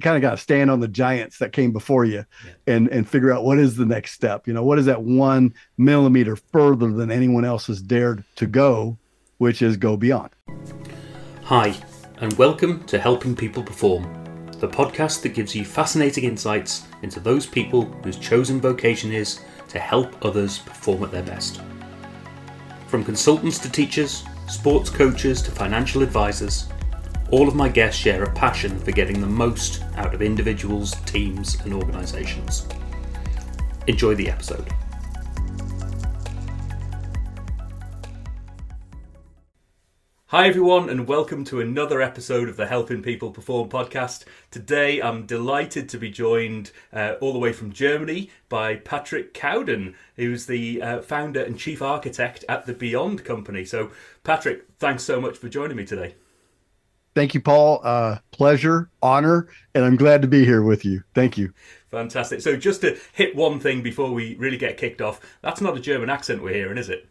kind of got to stand on the giants that came before you yeah. and and figure out what is the next step you know what is that one millimeter further than anyone else has dared to go which is go beyond hi and welcome to helping people perform the podcast that gives you fascinating insights into those people whose chosen vocation is to help others perform at their best from consultants to teachers sports coaches to financial advisors all of my guests share a passion for getting the most out of individuals, teams, and organisations. Enjoy the episode. Hi, everyone, and welcome to another episode of the Helping People Perform podcast. Today, I'm delighted to be joined uh, all the way from Germany by Patrick Cowden, who's the uh, founder and chief architect at the Beyond Company. So, Patrick, thanks so much for joining me today. Thank you, Paul. Uh, pleasure, honor, and I'm glad to be here with you. Thank you. Fantastic. So, just to hit one thing before we really get kicked off, that's not a German accent we're hearing, is it?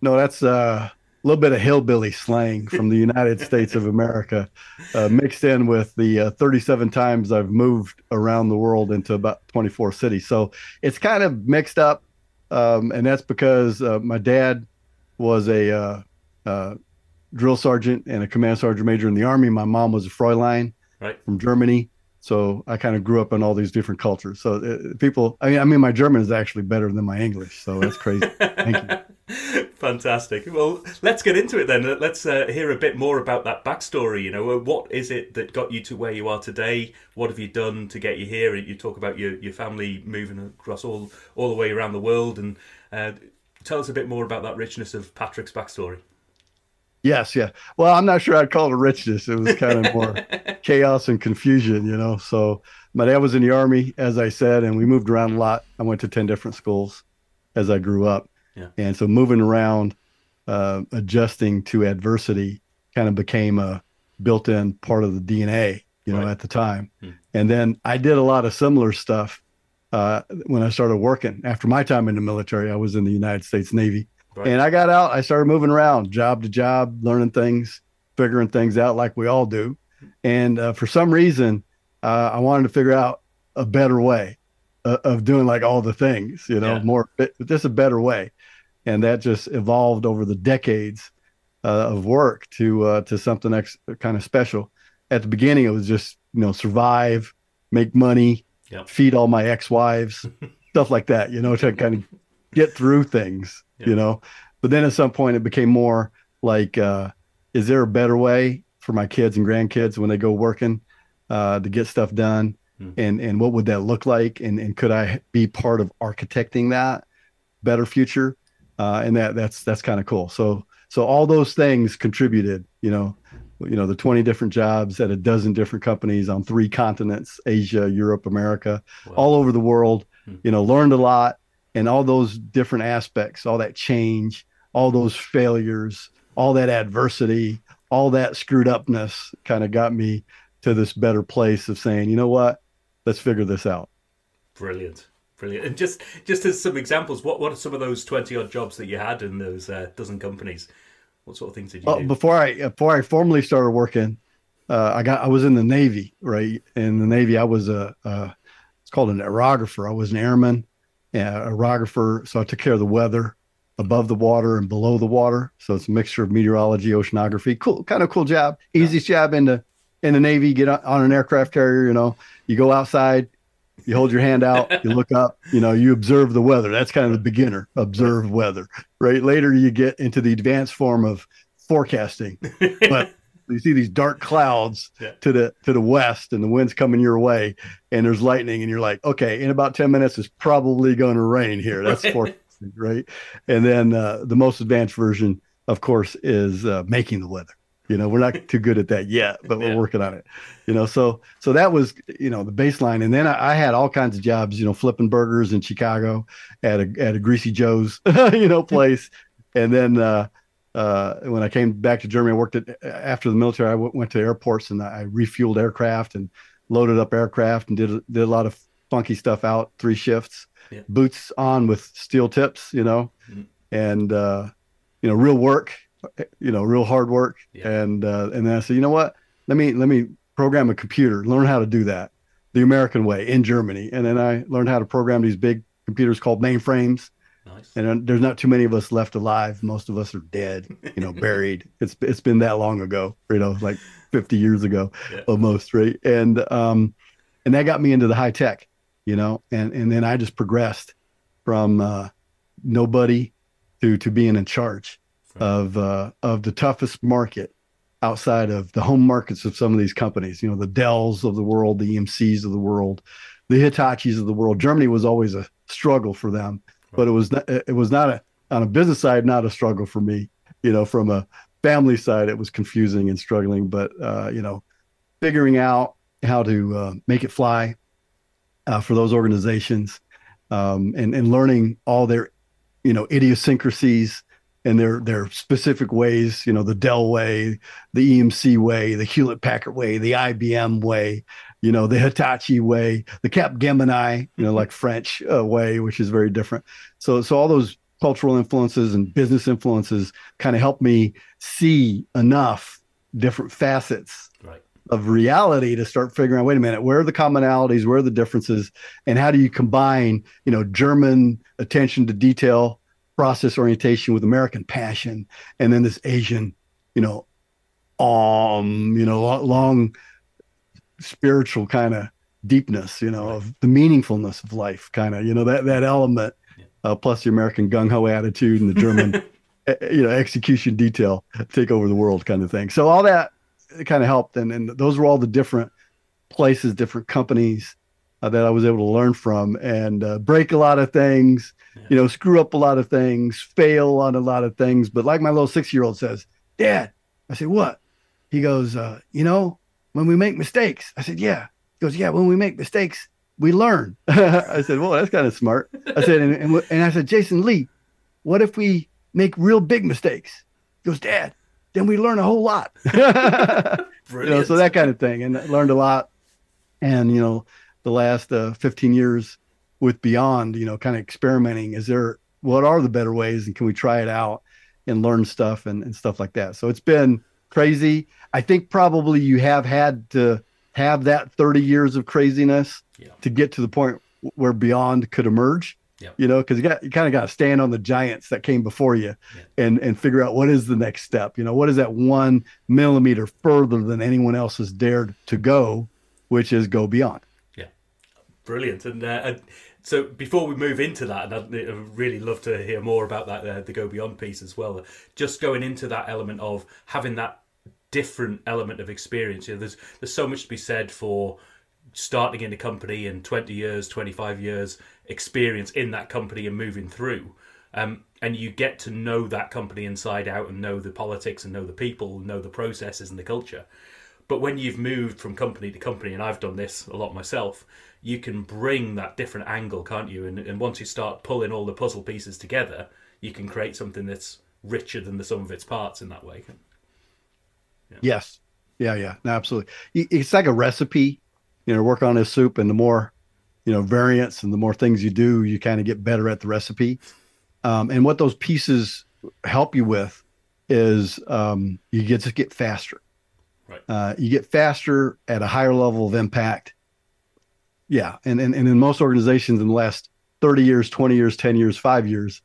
No, that's uh, a little bit of hillbilly slang from the United States of America, uh, mixed in with the uh, 37 times I've moved around the world into about 24 cities. So it's kind of mixed up, um, and that's because uh, my dad was a uh, uh, drill sergeant and a command sergeant major in the army. My mom was a Fräulein right. from Germany. So I kind of grew up in all these different cultures. So uh, people, I mean, I mean, my German is actually better than my English. So that's crazy. Thank you. Fantastic. Well, let's get into it then. Let's uh, hear a bit more about that backstory. You know, what is it that got you to where you are today? What have you done to get you here? You talk about your, your family moving across all all the way around the world, and uh, tell us a bit more about that richness of Patrick's backstory. Yes, yeah. Well, I'm not sure I'd call it a richness. It was kind of more chaos and confusion, you know. So my dad was in the army, as I said, and we moved around a lot. I went to 10 different schools as I grew up. Yeah. And so moving around, uh, adjusting to adversity kind of became a built in part of the DNA, you know, right. at the time. Hmm. And then I did a lot of similar stuff uh, when I started working. After my time in the military, I was in the United States Navy. Right. And I got out, I started moving around job to job, learning things, figuring things out like we all do. And uh, for some reason, uh, I wanted to figure out a better way uh, of doing like all the things, you know, yeah. more, just a better way. And that just evolved over the decades uh, of work to uh, to something ex- kind of special. At the beginning, it was just you know survive, make money, yep. feed all my ex-wives, stuff like that. You know, to kind of get through things yeah. you know. But then at some point, it became more like, uh, is there a better way for my kids and grandkids when they go working uh, to get stuff done? Mm-hmm. And and what would that look like? And and could I be part of architecting that better future? Uh, and that that's that's kind of cool. So so all those things contributed. You know, you know the 20 different jobs at a dozen different companies on three continents asia europe america wow. all over the world hmm. you know learned a lot and all those different aspects, all that change, all those failures, all that adversity, all that screwed upness kind of got me to this better place of saying, you know what, let's figure this out. Brilliant. Brilliant. And just just as some examples, what, what are some of those 20 odd jobs that you had in those uh, dozen companies? What sort of things did you well, do? Before I before I formally started working, uh, I got I was in the Navy, right? In the Navy, I was a, a it's called an aerographer. I was an airman uh, aerographer. So I took care of the weather above the water and below the water. So it's a mixture of meteorology, oceanography. Cool, kind of cool job. Easiest yeah. job in the in the Navy. Get on an aircraft carrier. You know, you go outside, you hold your hand out, you look up. You know, you observe the weather. That's kind of the beginner. Observe weather. Right. Later, you get into the advanced form of forecasting, but you see these dark clouds yeah. to the to the west and the wind's coming your way and there's lightning and you're like okay in about 10 minutes it's probably going to rain here. That's right. right? And then uh, the most advanced version of course is uh, making the weather. You know we're not too good at that yet but we're working on it. You know so so that was you know the baseline. And then I, I, had all kinds of jobs you know flipping burgers in chicago at a at a greasy joe's you know place. And then uh uh, when I came back to Germany, I worked at after the military. I w- went to airports and I refueled aircraft and loaded up aircraft and did did a lot of funky stuff out three shifts, yeah. boots on with steel tips, you know, mm-hmm. and uh, you know real work, you know real hard work. Yeah. And uh, and then I said, you know what? Let me let me program a computer, learn how to do that the American way in Germany. And then I learned how to program these big computers called mainframes. Nice. And there's not too many of us left alive. Most of us are dead, you know, buried. It's it's been that long ago, you know, like 50 years ago, yeah. almost, right? And um, and that got me into the high tech, you know, and and then I just progressed from uh, nobody to to being in charge right. of uh, of the toughest market outside of the home markets of some of these companies. You know, the Dells of the world, the EMCs of the world, the Hitachis of the world. Germany was always a struggle for them. But it was not, it was not a on a business side not a struggle for me. You know, from a family side, it was confusing and struggling, but uh, you know, figuring out how to uh, make it fly uh, for those organizations um, and and learning all their you know idiosyncrasies and their their specific ways you know the dell way the emc way the hewlett packard way the ibm way you know the hitachi way the capgemini you know like french uh, way which is very different. So so all those cultural influences and business influences kind of help me see enough different facets right. of reality to start figuring out wait a minute where are the commonalities where are the differences and how do you combine you know german attention to detail process orientation with american passion and then this asian you know um you know long spiritual kind of deepness you know right. of the meaningfulness of life kind of you know that that element yeah. uh, plus the american gung-ho attitude and the german you know execution detail take over the world kind of thing so all that kind of helped. And, and those were all the different places, different companies uh, that I was able to learn from and uh, break a lot of things, yeah. you know, screw up a lot of things, fail on a lot of things. But like my little six year old says, Dad, I say what? He goes, uh, you know, when we make mistakes, I said, yeah. He goes, yeah, when we make mistakes, we learn. I said, well, that's kind of smart. I said, and, and, and I said, Jason Lee, what if we make real big mistakes? He goes, Dad, then we learn a whole lot. you know, so that kind of thing, and I learned a lot. And you know, the last uh, 15 years with Beyond, you know, kind of experimenting. Is there what are the better ways, and can we try it out and learn stuff and, and stuff like that? So it's been crazy. I think probably you have had to have that 30 years of craziness yeah. to get to the point where Beyond could emerge. You know, because you got you kind of got to stand on the giants that came before you, and and figure out what is the next step. You know, what is that one millimeter further than anyone else has dared to go, which is go beyond. Yeah, brilliant. And, uh, and so before we move into that, and I'd, I'd really love to hear more about that uh, the go beyond piece as well. Just going into that element of having that different element of experience. You know, there's there's so much to be said for starting in a company in 20 years, 25 years experience in that company and moving through. Um, and you get to know that company inside out and know the politics and know the people, know the processes and the culture. But when you've moved from company to company, and I've done this a lot myself, you can bring that different angle, can't you? And, and once you start pulling all the puzzle pieces together, you can create something that's richer than the sum of its parts in that way. Yeah. Yes. Yeah, yeah, absolutely. It's like a recipe you know, work on his soup, and the more, you know, variants and the more things you do, you kind of get better at the recipe. Um, and what those pieces help you with is um, you get to get faster. Right. Uh, you get faster at a higher level of impact. Yeah, and, and and in most organizations in the last thirty years, twenty years, ten years, five years,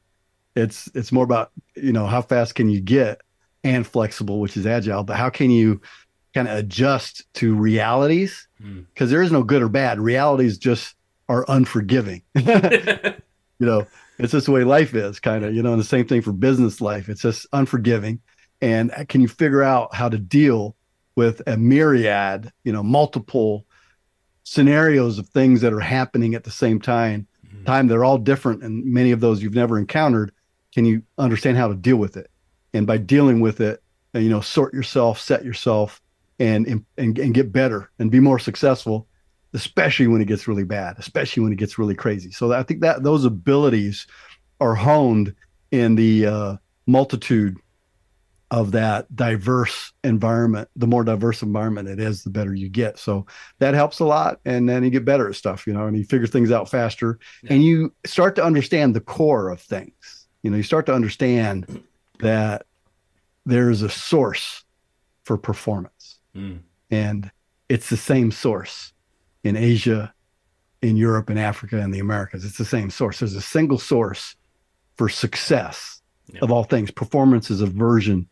it's it's more about you know how fast can you get and flexible, which is agile, but how can you kind of adjust to realities because mm. there is no good or bad. Realities just are unforgiving. you know, it's just the way life is, kind of. You know, and the same thing for business life. It's just unforgiving. And can you figure out how to deal with a myriad, you know, multiple scenarios of things that are happening at the same time? Mm-hmm. Time they're all different, and many of those you've never encountered. Can you understand how to deal with it? And by dealing with it, you know, sort yourself, set yourself, and, and and get better and be more successful especially when it gets really bad especially when it gets really crazy. So i think that those abilities are honed in the uh, multitude of that diverse environment. The more diverse environment it is the better you get. So that helps a lot and then you get better at stuff you know and you figure things out faster. Yeah. and you start to understand the core of things. You know you start to understand that there's a source for performance Mm. And it's the same source in Asia, in Europe, in Africa, and the Americas. It's the same source. There's a single source for success yeah. of all things. Performance is a version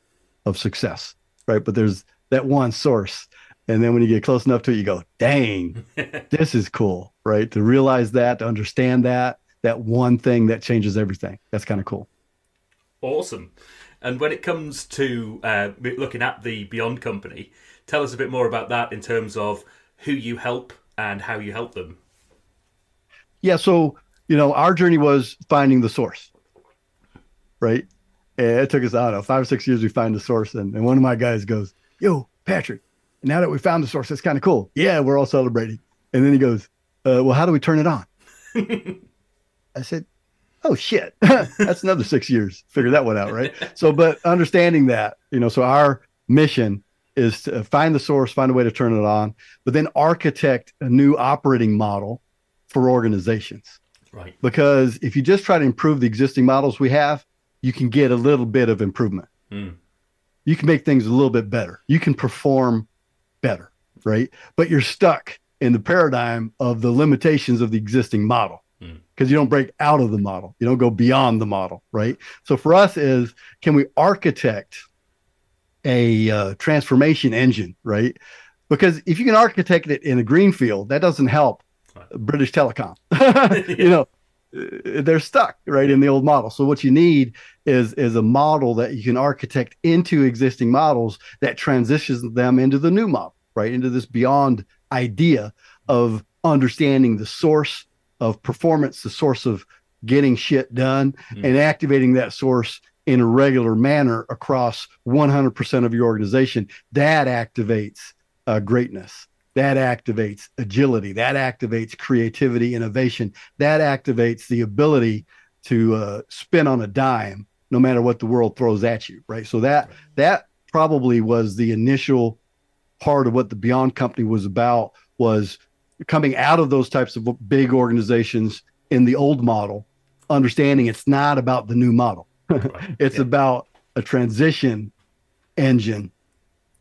of success, right? But there's that one source. And then when you get close enough to it, you go, dang, this is cool, right? To realize that, to understand that, that one thing that changes everything. That's kind of cool. Awesome. And when it comes to uh, looking at the Beyond Company, tell us a bit more about that in terms of who you help and how you help them. Yeah. So, you know, our journey was finding the source, right? And it took us, I don't know, five or six years we find the source. And, and one of my guys goes, Yo, Patrick, now that we found the source, it's kind of cool. Yeah, we're all celebrating. And then he goes, uh, Well, how do we turn it on? I said, oh shit. That's another six years. Figure that one out right? So but understanding that you know so our mission is to find the source find a way to turn it on but then architect a new operating model for organizations. Right. Because if you just try to improve the existing models we have you can get a little bit of improvement. Mm. you can make things a little bit better. You can perform better right? But you're stuck in the paradigm of the limitations of the existing model because you don't break out of the model. You don't go beyond the model right? So for us is can we architect a uh, transformation engine right? Because if you can architect it in a green field that doesn't help right. british telecom. You know uh, they're stuck right in the old model. So what you need is is a model that you can architect into existing models that transitions them into the new model right? Into this beyond idea of understanding the source of performance, the source of getting shit done, mm-hmm. and activating that source in a regular manner across 100% of your organization, that activates uh, greatness. That activates agility. That activates creativity, innovation. That activates the ability to uh, spin on a dime, no matter what the world throws at you. Right. So that right. that probably was the initial part of what the Beyond Company was about. Was coming out of those types of big organizations in the old model, understanding it's not about the new model. It's yeah. about a transition engine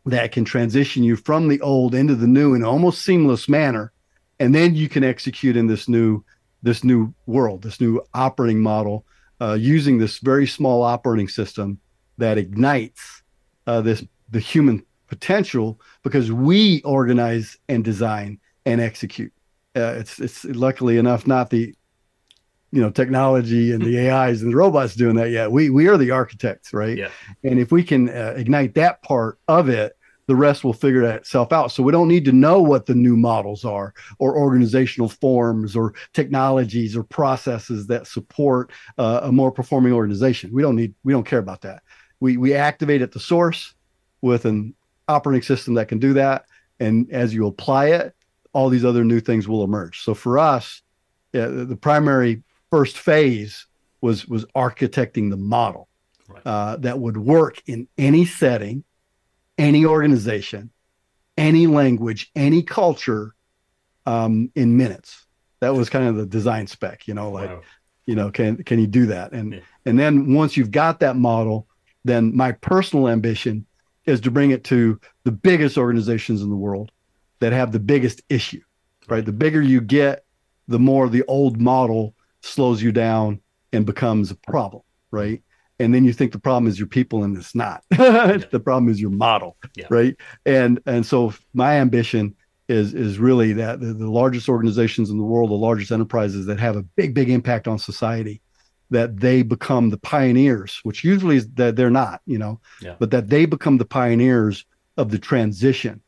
that can transition you from the old into the new in an almost seamless manner. And then you can execute in this new this new world, this new operating model, uh, using this very small operating system that ignites uh, this the human potential because we organize and design and execute. Uh, it's it's luckily enough not the you know technology and the AIs and the robots doing that yet. We we are the architects, right? Yeah. And if we can uh, ignite that part of it, the rest will figure that itself out. So we don't need to know what the new models are, or organizational forms, or technologies, or processes that support uh, a more performing organization. We don't need we don't care about that. We we activate at the source with an operating system that can do that, and as you apply it, all these other new things will emerge. So for us, yeah, the primary first phase was was architecting the model right. uh, that would work in any setting, any organization, any language, any culture, um, in minutes. That was kind of the design spec. You know, like, wow. you know, can can you do that? And yeah. and then once you've got that model, then my personal ambition is to bring it to the biggest organizations in the world that have the biggest issue, right? The bigger you get, the more the old model slows you down and becomes a problem, right? And then you think the problem is your people, and it's not. the problem is your model, yeah. right? And and so my ambition is is really that the, the largest organizations in the world, the largest enterprises that have a big big impact on society, that they become the pioneers, which usually is that they're not, you know, yeah. but that they become the pioneers of the transition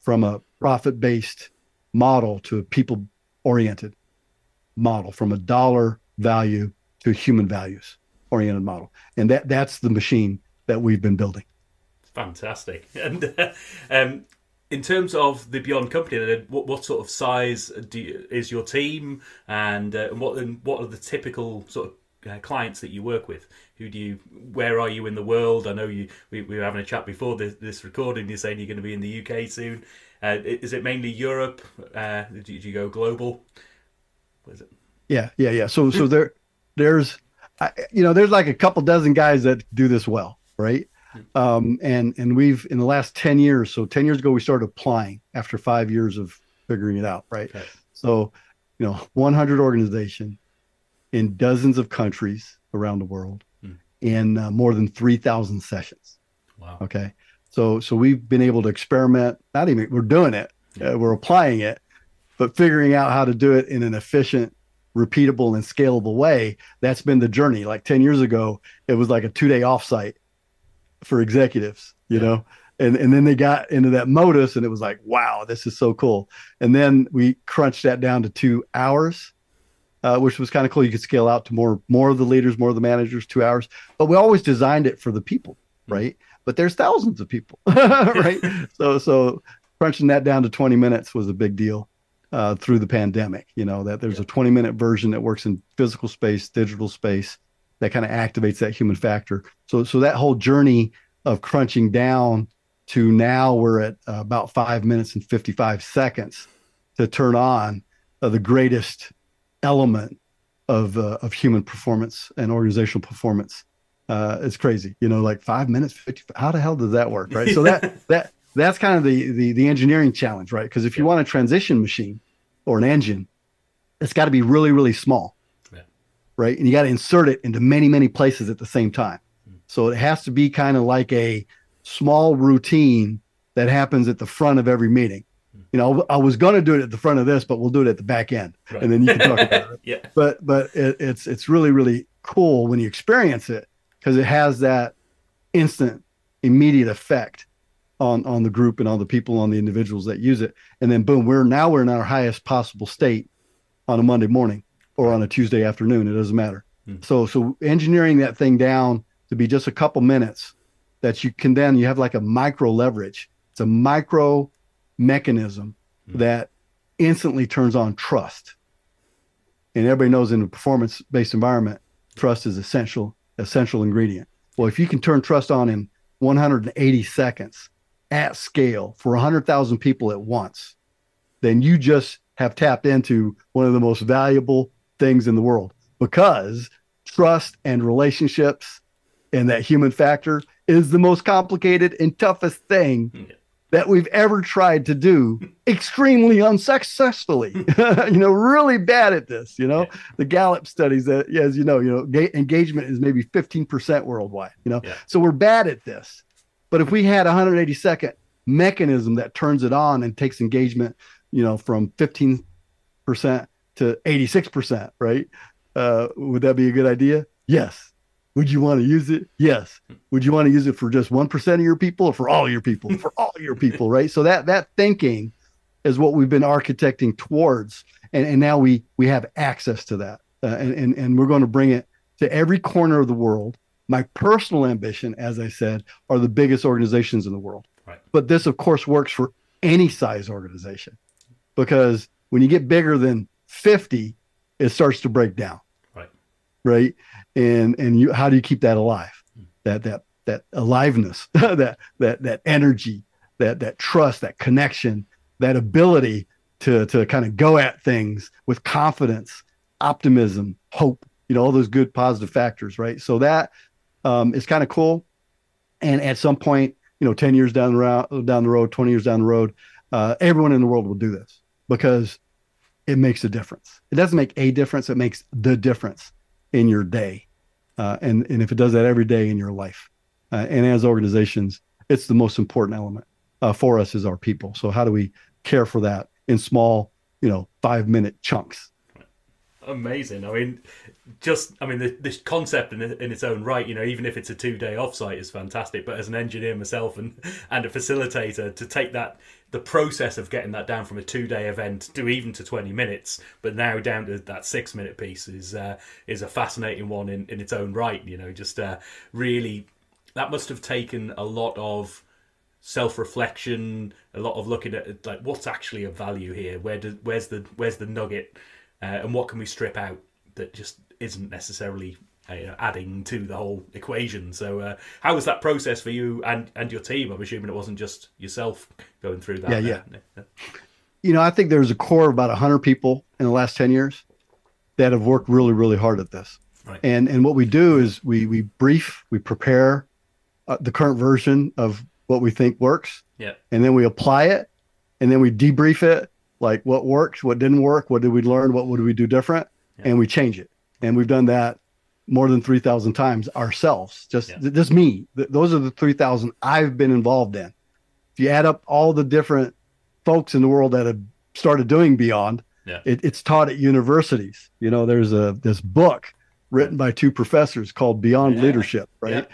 from a profit based model to a people oriented model from a dollar value to human values oriented model. And that that's the machine that we've been building. Fantastic. And uh, um, in terms of the beyond company what, what sort of size you, is your team? And uh, what and what are the typical sort of uh, clients that you work with? Who do you where are you in the world? I know you we, we were having a chat before this, this recording. You're saying you're going to be in the uk soon uh, is it mainly Europe? Uh, do, you go global? What is it? Yeah, yeah, yeah. So, so there, there's, you know, there's like a couple dozen guys that do this well, right? Um, and and we've in the last 10 years, so 10 years ago we started applying after five years of figuring it out, right? Okay. So, you know, 100 organization in dozens of countries around the world Hmm. in uh, more than 3,000 sessions. Wow. Okay. So so we've been able to experiment. Not even we're doing it. Uh, we're applying it, but figuring out how to do it in an efficient, repeatable, and scalable way. That's been the journey. Like ten years ago, it was like a two day offsite for executives. You Yeah. know. And, and then they got into that modus and it was like wow this is so cool and then we crunched that down to two hours uh, which was kind of cool you could scale out to more more of the leaders more of the managers two hours but we always designed it for the people Mm. right but there's thousands of people right? So so crunching that down to 20 minutes was a big deal uh, through the pandemic you know that there's a 20 minute version that works in physical space digital space that kind of activates that human factor. So so that whole journey of crunching down to now we're at uh, about five minutes and 55 seconds to turn on uh, the greatest element of uh, of human performance and organizational performance. Uh, it's crazy, you know, like five minutes, 50, how the hell does that work, right? So that that that's kind of the the, the engineering challenge, right? Because if you Yeah. want a transition machine or an engine, it's got to be really really small, Yeah. right? And you got to insert it into many many places at the same time. Mm. So it has to be kind of like a small routine that happens at the front of every meeting. Mm. You know, I was going to do it at the front of this, but we'll do it at the back end, Right. and then you can talk about it yeah. but but it, it's it's really really cool when you experience it because it has that instant immediate effect on on the group and on the people on the individuals that use it. And then boom we're now we're in our highest possible state on a monday morning or on a tuesday afternoon. It doesn't matter. Hmm. so so engineering that thing down to be just a couple minutes that you can then you have like a micro leverage. It's a micro mechanism Hmm. that instantly turns on trust. And everybody knows in a performance based environment trust is essential essential ingredient well if you can turn trust on in 180 seconds at scale for 100000 people at once then you just have tapped into one of the most valuable things in the world because trust and relationships and that human factor is the most complicated and toughest thing Yeah. That we've ever tried to do extremely unsuccessfully. You know really bad at this you know? Yeah. the gallup studies that as you know you know ga- engagement is maybe 15% worldwide you know? Yeah. so we're bad at this. But if we had a 180 second mechanism that turns it on and takes engagement you know from 15% to 86% right? Uh, would that be a good idea? Yes would you want to use it? Yes. Would you want to use it for just 1% of your people or for all your people? For all your people right? So that that thinking is what we've been architecting towards and, and now we we have access to that. Uh, and, and and we're going to bring it to every corner of the world. My personal ambition as i said are the biggest organizations in the world. Right. but this of course works for any size organization because when you get bigger than 50 it starts to break down Right. and and you how do you keep that alive? That that that aliveness that that that energy that that trust that connection that ability to to kind of go at things with confidence optimism hope you know all those good positive factors right? So that um, is kind of cool. And at some point you know 10 years down the road down the road 20 years down the road uh, everyone in the world will do this because it makes a difference. It doesn't make a difference it makes the difference in your day uh, and and if it does that every day in your life uh, and as organizations it's the most important element uh, for us is our people. So how do we care for that in small you know five minute chunks Amazing. I mean, just I mean, the, this concept in, in its own right, you know, even if it's a two-day offsite, is fantastic. But as an engineer myself and and a facilitator, to take that the process of getting that down from a two-day event to even to twenty minutes, but now down to that six-minute piece is uh, is a fascinating one in, in its own right. You know, just uh, really that must have taken a lot of self-reflection, a lot of looking at like what's actually of value here. Where does where's the where's the nugget? Uh, and what can we strip out that just isn't necessarily uh, adding to the whole equation. So, uh, how was that process for you and, and your team? I'm assuming it wasn't just yourself going through that. Yeah, yeah. you know i think there's a core of about 100 people in the last 10 years that have worked really really hard at this Right. and and what we do is we we brief we prepare uh, the current version of what we think works. Yeah. And then we apply it and then we debrief it like what worked, what didn't work, what did we learn, what would we do different, Yeah. and we change it. And we've done that more than 3,000 times ourselves. Just Yeah. just me. Th- those are the 3,000 I've been involved in. If you add up all the different folks in the world that have started doing Beyond, Yeah. it, it's taught at universities. You know, there's a this book written by two professors called Beyond Yeah. Leadership, right?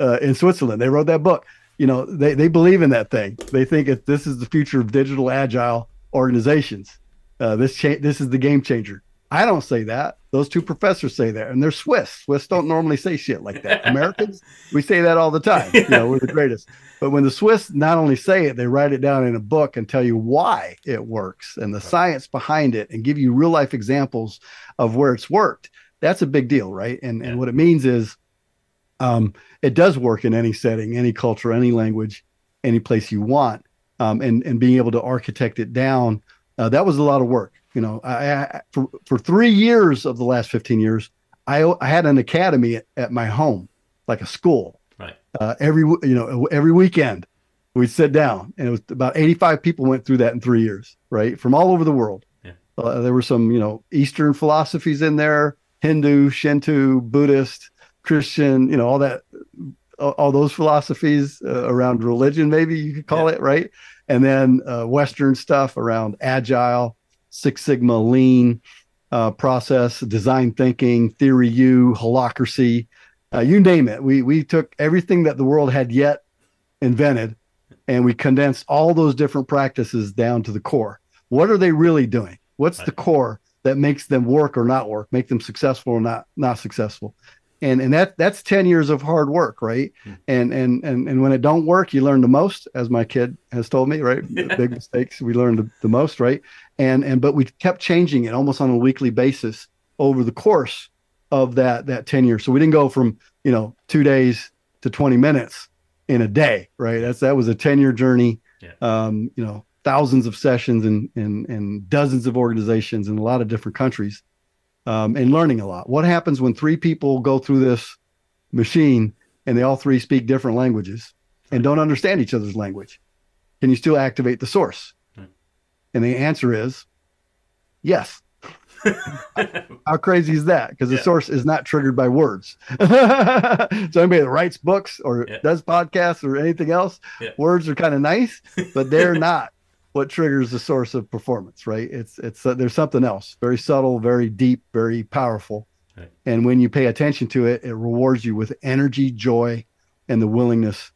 Uh, in Switzerland, they wrote that book. You know, they they believe in that thing. They think it, this is the future of digital agile organizations. Uh, this cha- this is the game changer. I don't say that. Those two professors say that, and they're Swiss. Swiss don't normally say shit like that. Americans, we say that all the time. You know, we're the greatest. But when the Swiss not only say it, they write it down in a book and tell you why it works and the science behind it and give you real life examples of where it's worked. That's a big deal, right? And Yeah. and what it means is um, it does work in any setting, any culture, any language, any place you want. Um, and and being able to architect it down, uh, that was a lot of work. You know, I, I for for three years of the last fifteen years, I I had an academy at, at my home, like a school. Right. Uh, every you know every weekend, we'd sit down, and it was about eighty five people went through that in three years, right, from all over the world. Yeah. Uh, there were some you know Eastern philosophies in there, Hindu, Shinto, Buddhist, Christian, you know all that all, those philosophies uh, around religion, maybe you could call it, right? And then uh, Western stuff around agile, Six Sigma, lean uh, process, design thinking, theory U, holacracy, uh, you name it. We we took everything that the world had yet invented, and we condensed all those different practices down to the core. What are they really doing? What's the core that makes them work or not work, make them successful or not not successful? And and that that's 10 years of hard work right Hmm. and and and and when it don't work you learn the most as my kid has told me right Yeah. big mistakes we learn the, the most right and and but we kept changing it almost on a weekly basis over the course of that that 10 years so we didn't go from you know two days to 20 minutes in a day right that's that was a 10 year journey Yeah. um you know thousands of sessions and in in dozens of organizations in a lot of different countries um, and learning a lot. What happens when three people go through this machine and they all three speak different languages and don't understand each other's language? Can you still activate the source? And the answer is yes. How crazy is that? Because the Yeah. source is not triggered by words. so anybody that writes books or Yeah. does podcasts or anything else, Yeah. words are kind of nice, but they're not what triggers the source of performance, right? It's it's uh, there's something else, very subtle, very deep, very powerful. Right. And when you pay attention to it, it rewards you with energy, joy, and the willingness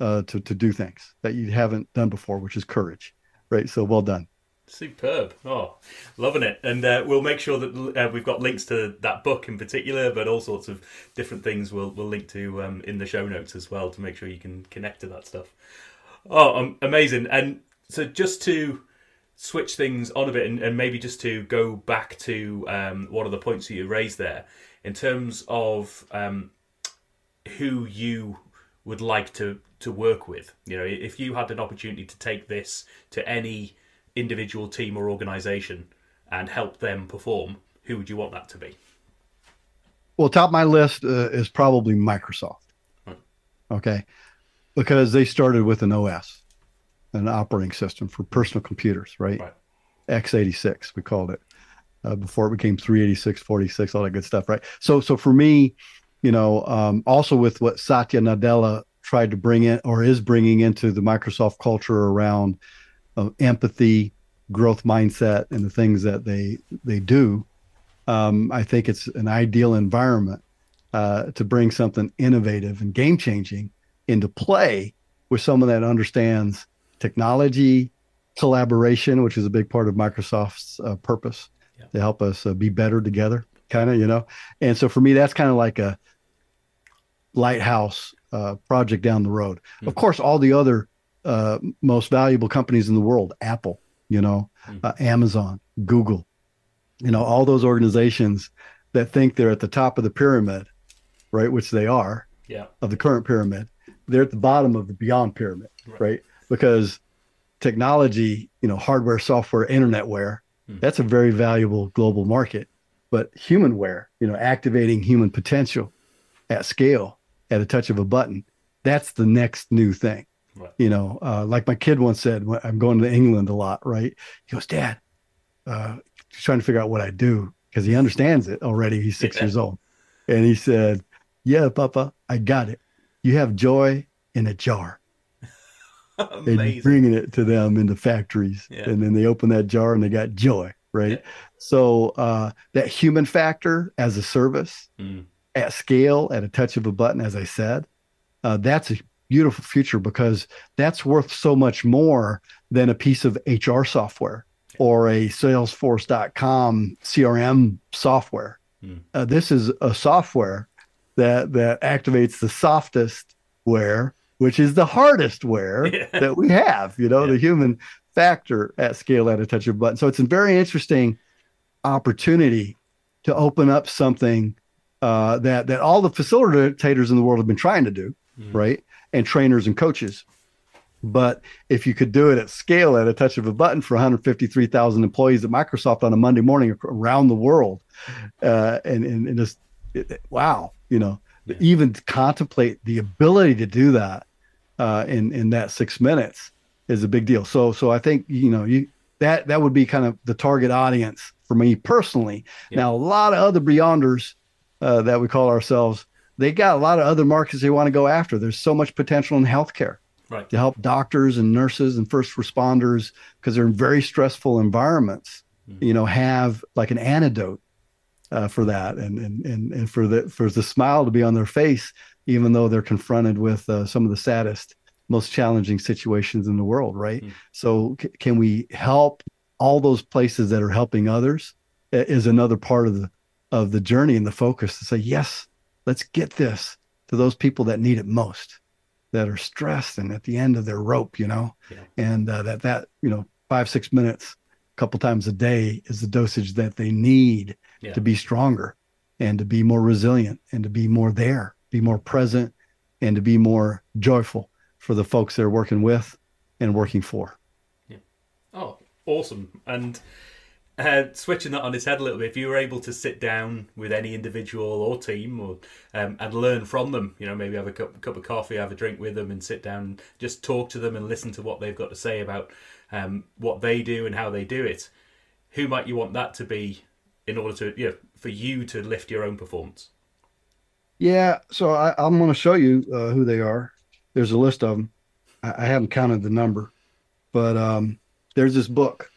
uh, to to do things that you haven't done before, which is courage, right? So well done. Superb. Oh, loving it. And uh, we'll make sure that uh, we've got links to that book in particular, but all sorts of different things we'll, we'll link to um, in the show notes as well to make sure you can connect to that stuff. Oh, um, amazing. And so just to switch things on a bit and, and maybe just to go back to um, one of the points that you raised there in terms of um, who you would like to, to work with. You know, if you had an opportunity to take this to any individual team or organization and help them perform, who would you want that to be? Well, top of my list uh, is probably Microsoft. Hmm. Okay. Because they started with an OS, an operating system for personal computers, right? Right. x86, we called it, uh, before it became 386, 46, all that good stuff, right? So, so for me, you know, um, also with what Satya Nadella tried to bring in or is bringing into the Microsoft culture around uh, empathy, growth mindset, and the things that they they do, um, I think it's an ideal environment uh, to bring something innovative and game changing into play with someone that understands technology, collaboration, which is a big part of Microsoft's uh, purpose Yeah. to help us uh, be better together, kind of, you know. And so for me, that's kind of like a lighthouse uh, project down the road. Of Mhm. course, all the other uh, most valuable companies in the world, Apple, you know, Mhm. uh, Amazon, Google, you know, all those organizations that think they're at the top of the pyramid, right, which they are Yeah. of the current pyramid, they're at the bottom of the beyond pyramid, Right. right? Because technology, you know, hardware, software, internetware, Hmm. that's a very valuable global market. But humanware, you know, activating human potential at scale at a touch of a button that's the next new thing. Right. You know, uh, like my kid once said, when I'm going to England a lot, right? He goes, Dad, uh, he's trying to figure out what I do because he understands it already. He's six Yeah. years old. And he said, Yeah, Papa, I got it. You have joy in a jar. And you're bringing it to them in the factories. Yeah. And then they open that jar and they got joy, right? Yeah. So uh, that human factor as a service Mm. at scale, at a touch of a button, as I said, uh, that's a beautiful future because that's worth so much more than a piece of HR software or a Salesforce.com CRM software. Mm. Uh, this is a software that that activates the softest ware, which is the hardest ware Yeah. that we have. You know, Yeah. the human factor at scale at a touch of a button. So it's a very interesting opportunity to open up something uh, that that all the facilitators in the world have been trying to do, Mm. right? And trainers and coaches. But if you could do it at scale at a touch of a button for 153,000 employees at Microsoft on a Monday morning around the world, uh, and, and, and just it- it- wow, you know, Yeah. even contemplate the ability to do that uh, in in that six minutes is a big deal. So so I think you know you that that would be kind of the target audience for me personally. Yeah. Now a lot of other beyonders uh, that we call ourselves, they got a lot of other markets they want to go after. There's so much potential in healthcare Right. to help doctors and nurses and first responders because they're in very stressful environments. Mhm. You know, have like an antidote uh, for that, and and and and for the for the smile to be on their face, even though they're confronted with uh, some of the saddest, most challenging situations in the world. Right. Mm. So, c- can we help all those places that are helping others? Is another part of the of the journey and the focus to say yes, let's get this to those people that need it most that are stressed and at the end of their rope, you know, Yeah. and uh, that that you know five six minutes, a couple times a day is the dosage that they need Yeah. to be stronger and to be more resilient and to be more there, be more present, and to be more joyful for the folks they're working with and working for. Yeah. Oh, awesome. And uh, switching that on its head a little bit, if you were able to sit down with any individual or team or um, and learn from them, you know, maybe have a cup, cup of coffee, have a drink with them and sit down, and just talk to them and listen to what they've got to say about um, what they do and how they do it, who might you want that to be in order to, you know, for you to lift your own performance? Yeah, so I, I'm going to show you uh, who they are. There's a list of them. I, I haven't counted the number, but um, there's this book.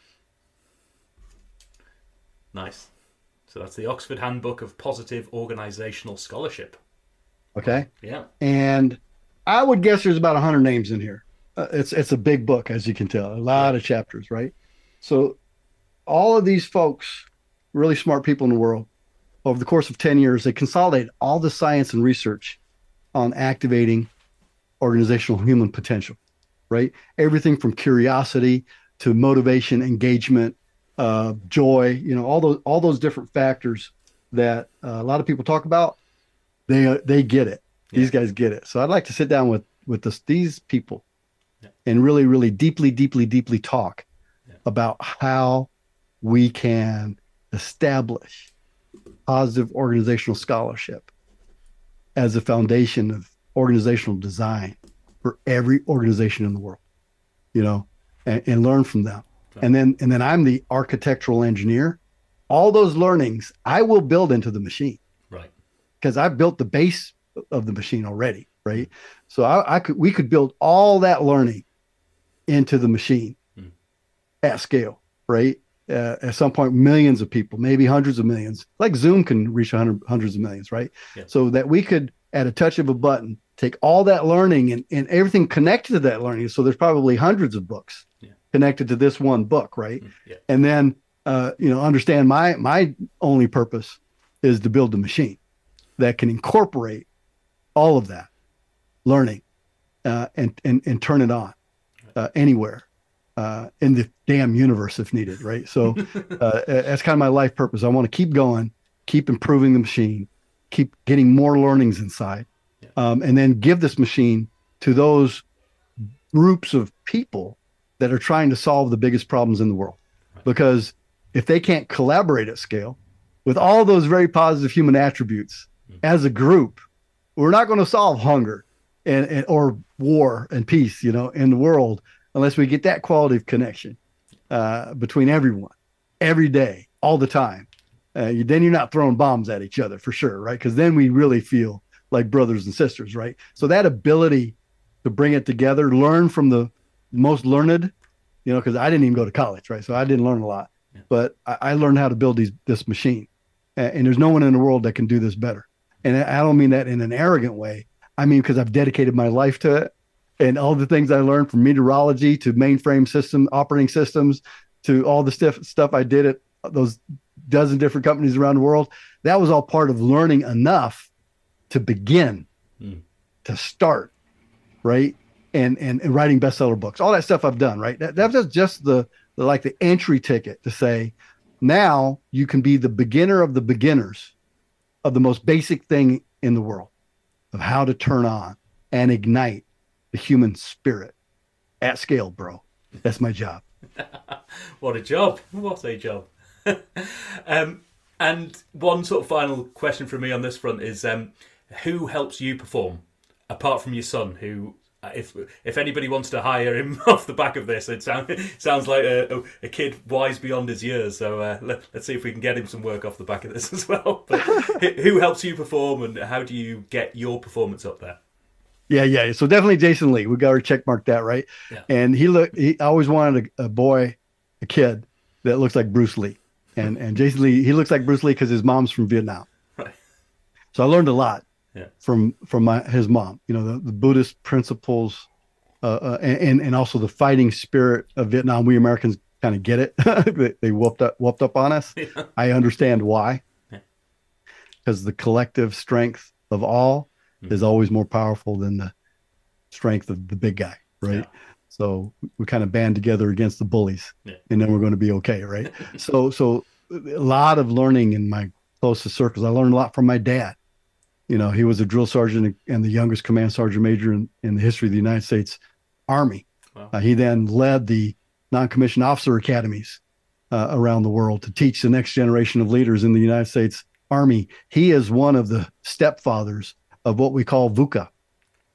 Nice. So that's the Oxford Handbook of Positive Organisational Scholarship. Okay. Yeah. and I would guess there's about 100 names in here. Uh, it's it's a big book, as you can tell, a lot of chapters, right? So, all of these folks, really smart people in the world, over the course of 10 years, they consolidate all the science and research on activating organizational human potential, right? Everything from curiosity to motivation, engagement, uh, joy, you know, all those all those different factors that uh, a lot of people talk about. They uh, they get it these guys get it. So I'd like to sit down with with this, these people Yeah. and really, really deeply, deeply, deeply talk Yeah. about how we can establish positive organizational scholarship as a foundation of organizational design for every organization in the world, you know, and, and learn from them. Right. And then and then I'm the architectural engineer. All those learnings I will build into the machine Right. because I built the base of the machine already, right? So I, I could we could build all that learning into the machine Mm. at scale, right? Uh, at some point, millions of people, maybe hundreds of millions, like Zoom can reach 100, hundreds of millions, right? Yeah. So that we could, at a touch of a button, take all that learning and, and everything connected to that learning. So there's probably hundreds of books Yeah. connected to this one book, right? Mm, Yeah. and then uh, you know understand my my only purpose is to build a machine that can incorporate all of that learning uh, and and and turn it on uh, anywhere uh, in the damn universe if needed right so uh, that's kind of my life purpose i want to keep going keep improving the machine keep getting more learnings inside Yeah. um, and then give this machine to those groups of people that are trying to solve the biggest problems in the world Right. because if they can't collaborate at scale with all those very positive human attributes Mm. as a group we're not going to solve hunger and, and or war and peace, you know, in the world unless we get that quality of connection uh, between everyone every day, all the time. Uh, you, then you're not throwing bombs at each other for sure, right? Because then we really feel like brothers and sisters, right? So that ability to bring it together, learn from the most learned, you know, because I didn't even go to college, right? So I didn't learn a lot, yeah. but I, I, learned how to build these this machine, and, and there's no one in the world that can do this better. And I don't mean that in an arrogant way. I mean because I've dedicated my life to it, and all the things I learned from meteorology to mainframe system operating systems to all the stuff stuff I did at those dozen different companies around the world. That was all part of learning enough to begin, mm. to start, right? And, and, and writing bestseller books, all that stuff I've done, right? That, that was just the, the like the entry ticket to say, now you can be the beginner of the beginners of the most basic thing in the world of how to turn on and ignite the human spirit at scale, bro. That's my job. what a job! What a job! um, and one sort of final question from me on this front is: um, Who helps you perform, apart from your son? Who, uh, if if anybody wants to hire him off the back of this, it sounds sounds like a, a, kid wise beyond his years. So uh, let, us see if we can get him some work off the back of this as well. But who helps you perform, and how do you get your performance up there? Yeah, yeah. So definitely Jason Lee. We got to check mark that, right? Yeah. And he looked. He always wanted a, a, boy, a kid that looks like Bruce Lee, and and Jason Lee. He looks like Bruce Lee because his mom's from Vietnam. Right. So I learned a lot yeah. from from my his mom. You know, the, the Buddhist principles, uh, uh, and and also the fighting spirit of Vietnam. We Americans kind of get it. they, they whooped up whooped up on us. Yeah. I understand why. Because the collective strength of all mm-hmm. is always more powerful than the strength of the big guy, right? Yeah. So we kind of band together against the bullies, yeah. and then we're going to be okay, right? so so a lot of learning in my closest circles. I learned a lot from my dad. You know, he was a drill sergeant and the youngest command sergeant major in, in the history of the United States Army. Wow. Uh, he then led the non-commissioned officer academies uh, around the world to teach the next generation of leaders in the United States Army. He is one of the stepfathers of what we call VUCA.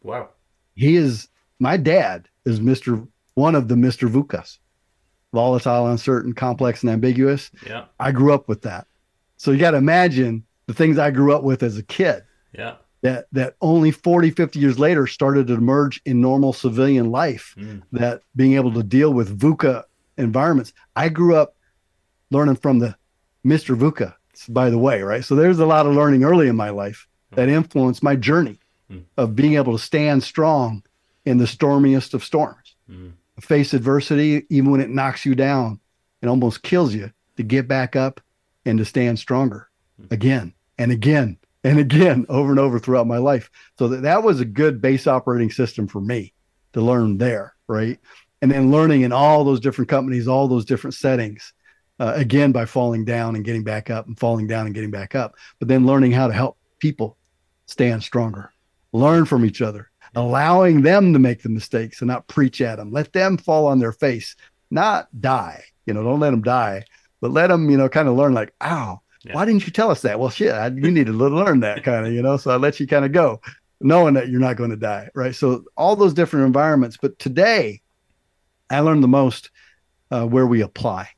Wow. He is my dad is Mr. one of the Mr. VUCAs. Volatile, uncertain, complex, and ambiguous. Yeah. I grew up with that. So you got to imagine the things I grew up with as a kid. Yeah. That that only 40, 50 years later started to emerge in normal civilian life. Mm. That being able to deal with VUCA environments. I grew up learning from the Mr. VUCA, by the way, right? So there's a lot of learning early in my life that influenced my journey mm. of being able to stand strong in the stormiest of storms, mm. face adversity, even when it knocks you down and almost kills you, to get back up and to stand stronger mm. again and again and again over and over throughout my life. So that, that was a good base operating system for me to learn there, right? And then learning in all those different companies, all those different settings. Uh, again by falling down and getting back up and falling down and getting back up but then learning how to help people stand stronger, learn from each other, allowing them to make the mistakes and not preach at them. Let them fall on their face, not die. You know, don't let them die, but let them, you know, kind of learn like, ow, yeah. why didn't you tell us that? Well, shit, I, you needed to learn that kind of, you know, so I let you kind of go knowing that you're not going to die. Right. So all those different environments. But today, I learned the most uh, where we apply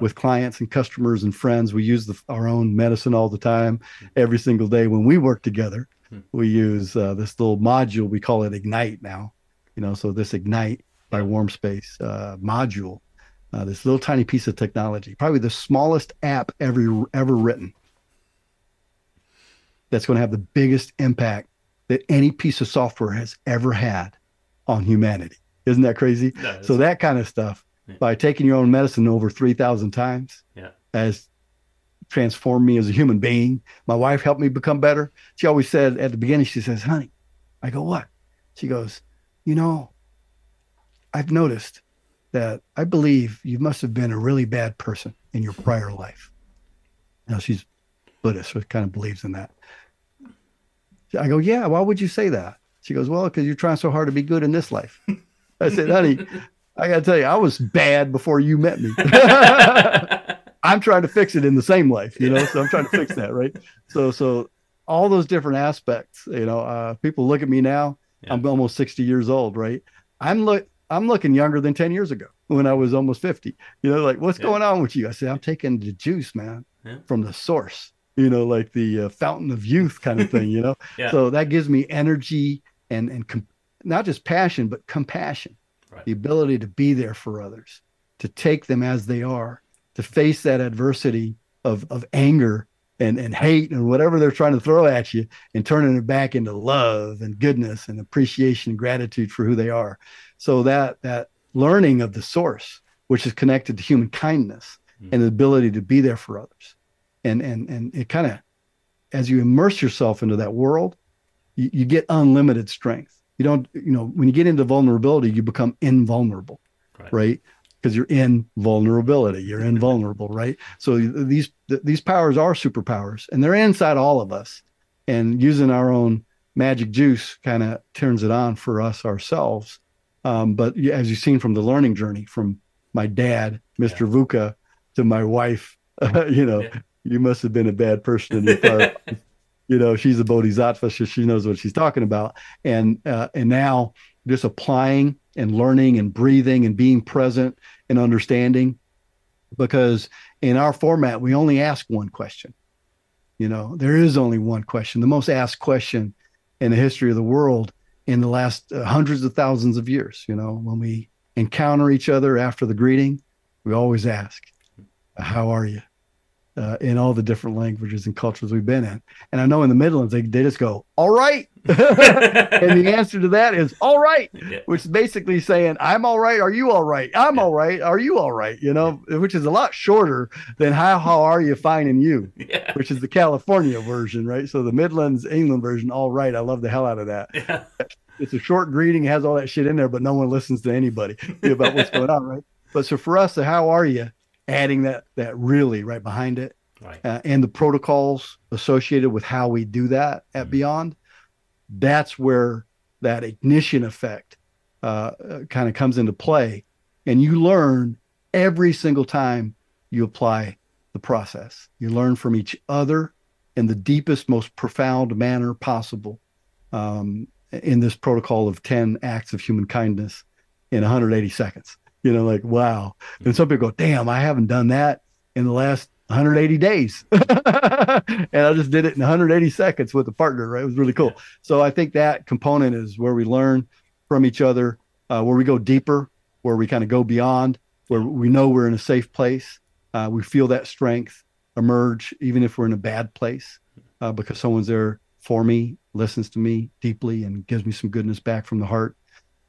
with clients and customers and friends. We use the, our own medicine all the time, every single day. When we work together, hmm. we use uh, this little module. We call it Ignite now. You know, so this Ignite by Warm Space uh, module, uh, this little tiny piece of technology, probably the smallest app ever ever written. That's going to have the biggest impact that any piece of software has ever had on humanity. Isn't that crazy? so that kind of stuff yeah. by taking your own medicine over 3,000 times yeah. has transformed me as a human being. My wife helped me become better. She always said at the beginning, she says, honey, I go, what? She goes, you know, I've noticed that I believe you must have been a really bad person in your prior life. Now she's Buddhist, so kind of believes in that. I go, yeah, why would you say that? She goes, well, because you're trying so hard to be good in this life. I said, honey, I got to tell you, I was bad before you met me. I'm trying to fix it in the same life, you know. So I'm trying to fix that, right? So, so all those different aspects, you know, uh, people look at me now Yeah. I'm almost 60 years old, right? I'm look I'm looking younger than 10 years ago when I was almost 50. You know, like what's yeah. going on with you? I said, I'm taking the juice, man, yeah. from the source. You know, like the uh, fountain of youth kind of thing. You know, so that gives me energy and and com- not just passion but compassion, right. the ability to be there for others, to take them as they are, to face that adversity of of anger and, and hate and whatever they're trying to throw at you and turning it back into love and goodness and appreciation and gratitude for who they are. So that that learning of the source, which is connected to human kindness mm-hmm. and the ability to be there for others. And and and it kind of as you immerse yourself into that world, you, you get unlimited strength. You don't, you know, when you get into vulnerability, you become invulnerable, right? right? because you're in vulnerability. You're invulnerable, right? So these these powers are superpowers, and they're inside all of us. And using our own magic juice kind of turns it on for us ourselves. Um, but as you've seen from the learning journey, from my dad, Mr. Yeah. VUCA, to my wife, uh, you know, yeah. you must have been a bad person in your car. you know, she's a bodhisattva, so she knows what she's talking about. And uh, and now just applying and learning and breathing and being present and understanding because in our format we only ask one question. You know there is only one question the most asked question in the history of the world in the last uh, hundreds of thousands of years. You know when we encounter each other after the greeting we always ask how are you uh, in all the different languages and cultures we've been in. And I know in the Midlands, they, they just go, all right. and the answer to that is all right, yeah. which is basically saying, I'm all right. Are you all right? I'm yeah. all right. Are you all right? You know, yeah. which is a lot shorter than how, how are you finding you, which is the California version, right? So the Midlands, England version, all right. I love the hell out of that. It's a short greeting, has all that shit in there, but no one listens to anybody about what's going on, right? But so for us, the how are you adding that that really right behind it right. Uh, and the protocols associated with how we do that at mm-hmm. beyond that's where that ignition effect uh, kind of comes into play and you learn every single time you apply the process you learn from each other in the deepest most profound manner possible um, in this protocol of 10 acts of human kindness in 180 seconds you know, like, wow. And some people go, damn, I haven't done that in the last 180 days. and I just did it in 180 seconds with a partner, right? It was really cool. So I think that component is where we learn from each other, uh, where we go deeper, where we kind of go beyond, where we know we're in a safe place. Uh, we feel that strength emerge, even if we're in a bad place, uh, because someone's there for me, listens to me deeply, and gives me some goodness back from the heart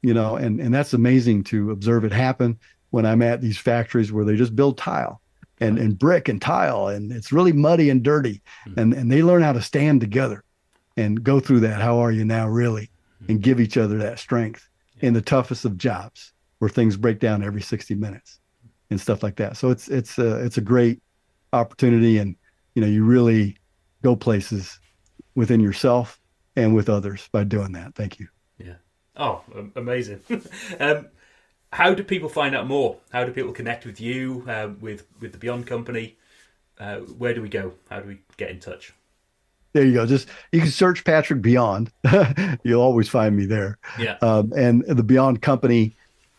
you know, and, and that's amazing to observe it happen when I'm at these factories where they just build tile and, and brick and tile and it's really muddy and dirty mm-hmm. and, and they learn how to stand together and go through that. How are you now really? Mm-hmm. And give each other that strength yeah. in the toughest of jobs where things break down every 60 minutes and stuff like that. So it's, it's a, it's a great opportunity and, you know, you really go places within yourself and with others by doing that. Thank you. Oh, amazing! um, how do people find out more? How do people connect with you, uh, with with the Beyond Company? Uh, where do we go? How do we get in touch? There you go. Just you can search Patrick Beyond. You'll always find me there. Yeah. Um, and the Beyond Company,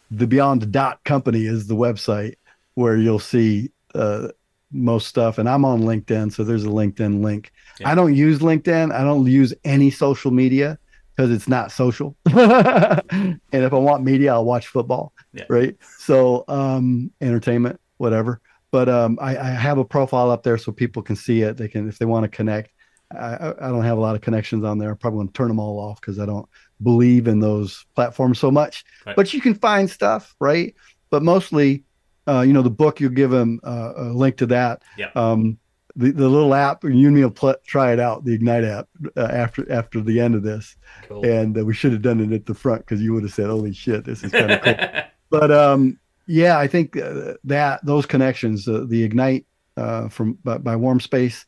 the Beyond dot Company is the website where you'll see uh, most stuff. And I'm on LinkedIn, so there's a LinkedIn link. Yeah. I don't use LinkedIn. I don't use any social media because it's not social. and if I want media, I'll watch football. Yeah. Right. So um, entertainment, whatever. But um, I, I, have a profile up there so people can see it. They can if they want to connect. I, I don't have a lot of connections on there. I'm probably going to turn them all off because I don't believe in those platforms so much. Right. But you can find stuff, right? But mostly, uh, you know, the book you give them uh, a link to that. Yeah. Um, the, the little app you and me will pl- try it out the ignite app uh, after after the end of this. Cool. and uh, we should have done it at the front because you would have said holy shit this is kind of cool. But um yeah i think uh, that those connections uh, the ignite uh, from by, by warm space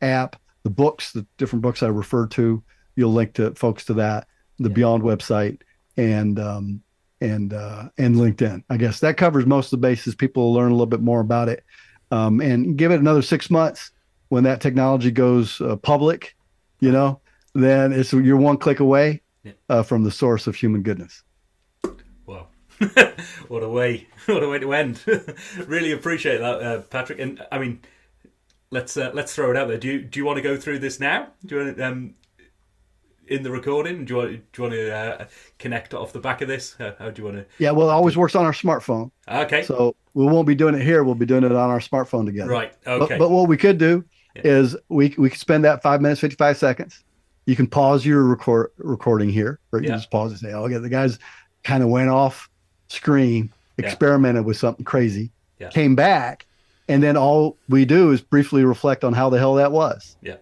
app the books the different books i refer to you'll link to folks to that the yeah. beyond website and um and uh and linkedin. I guess that covers most of the bases. People will learn a little bit more about it um, and give it another six months when that technology goes uh, public, you know, then it's you're one click away uh, from the source of human goodness. Wow. what a way! What a way to end. really appreciate that, uh, Patrick. And I mean, let's uh, let's throw it out there. Do you do you want to go through this now? Do you want to, um, in the recording? Do you want do you want to uh, connect off the back of this? How, how do you want to? Yeah, well, it always works on our smartphone. Okay. So we won't be doing it here. We'll be doing it on our smartphone together. right. But- Okay. But, what we could do Yeah. is we we could spend that five minutes, fifty five seconds. You can pause your record recording here, or you Yeah. can just pause and say, "Oh, okay, the guys kind of went off screen, Yeah. experimented with something crazy, Yeah. came back, and then all we do is briefly reflect on how the hell that was." Yeah.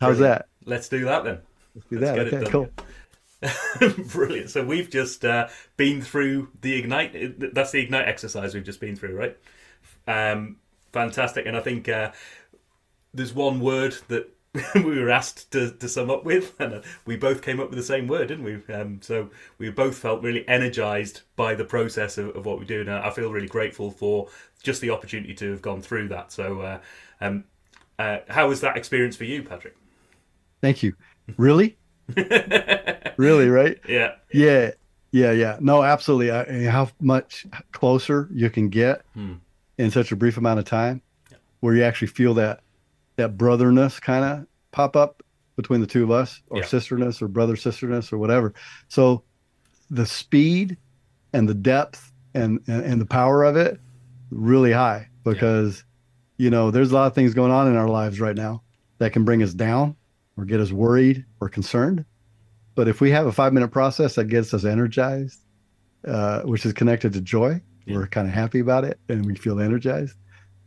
How's Brilliant. that? Let's do that then. Let's do Let's that. get it Okay, done. cool. Brilliant. So we've just uh, been through the ignite. That's the ignite exercise we've just been through, right? Um, fantastic. And I think uh, there's one word that we were asked to, to sum up with, and uh, we both came up with the same word, didn't we? Um, so we both felt really energized by the process of, of what we do, and I feel really grateful for just the opportunity to have gone through that. So, uh, um, uh, how was that experience for you, Patrick? Thank you. Really, really, right? Yeah. Yeah, yeah, yeah. No, absolutely. I, how much closer you can get Hmm. in such a brief amount of time, where you actually feel that that brotherness kind of pop up between the two of us, or Yeah. sisterness, or brother sisterness, or whatever. So the speed and the depth and and, and the power of it really high because you know there's a lot of things going on in our lives right now that can bring us down or get us worried or concerned but if we have a five minute process that gets us energized, uh, which is connected to joy, Yeah. we're kind of happy about it and we feel energized.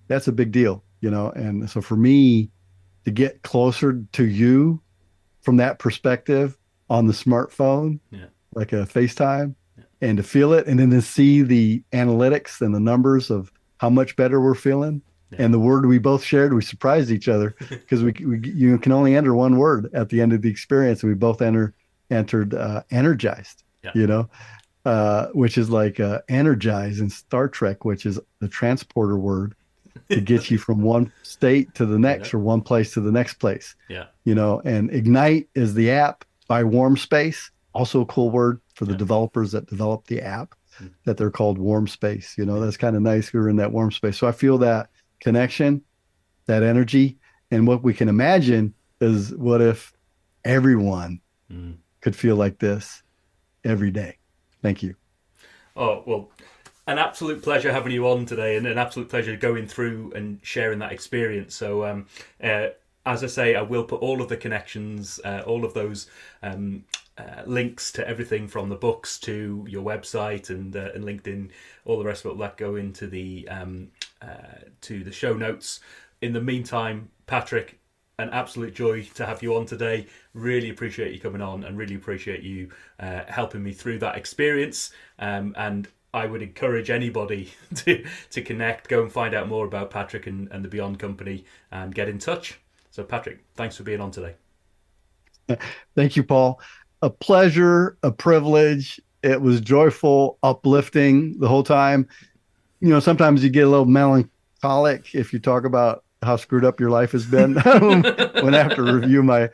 That's a big deal, you know. And so for me to get closer to you from that perspective on the smartphone, Yeah. like a FaceTime, and to feel it and then to see the analytics and the numbers of how much better we're feeling. Yeah. And the word we both shared, we surprised each other because we, we you can only enter one word at the end of the experience, and we both enter entered uh, energized. Yeah. You know, uh, which is like uh, energize in Star Trek, which is the transporter word to get you from one state to the next Yeah. or one place to the next place. Yeah. You know, and Ignite is the app by Warm Space, also a cool word for the Yeah. developers that developed the app Hmm. that they're called Warm Space. You know, that's kind of nice. We were in that warm space. So I feel that connection, that energy. And what we can imagine is what if everyone Mm. could feel like this every day? Thank you. Oh well, an absolute pleasure having you on today, and an absolute pleasure going through and sharing that experience. So, um, uh, as I say, I will put all of the connections, uh, all of those um, uh, links to everything from the books to your website and uh, and LinkedIn, all the rest of it. will That go into the um, uh, to the show notes. In the meantime, Patrick, an absolute joy to have you on today. Really appreciate you coming on and really appreciate you uh, helping me through that experience. Um, and I would encourage anybody to, to connect, go and find out more about Patrick and, and the Beyond Company and get in touch. So, Patrick, thanks for being on today. Thank you, Paul. A pleasure, a privilege. It was joyful, uplifting the whole time. You know, sometimes you get a little melancholic if you talk about how screwed up your life has been when I have to review my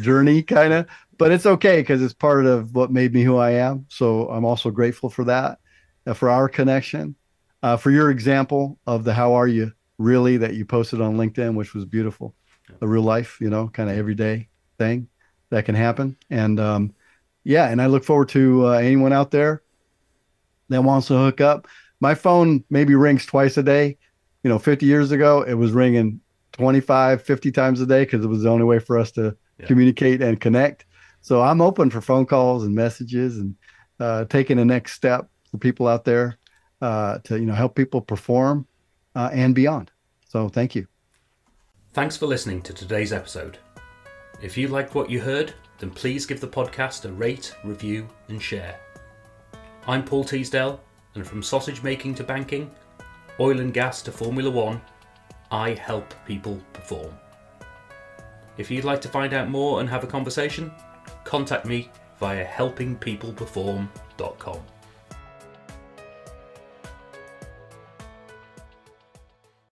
journey, kind of. But it's okay because it's part of what made me who I am. So I'm also grateful for that, uh, for our connection, uh, for your example of the how are you really that you posted on LinkedIn, which was beautiful. A real life, you know, kind of everyday thing that can happen. And um, yeah, and I look forward to uh, anyone out there that wants to hook up. My phone maybe rings twice a day. You know, 50 years ago, it was ringing 25, 50 times a day because it was the only way for us to Yeah. communicate and connect. So I'm open for phone calls and messages and uh, taking the next step for people out there uh, to, you know, help people perform uh, and beyond. So thank you. Thanks for listening to today's episode. If you liked what you heard, then please give the podcast a rate, review, and share. I'm Paul Teasdale, and from sausage making to banking, oil and gas to Formula One, I help people perform. If you'd like to find out more and have a conversation, contact me via helpingpeopleperform.com.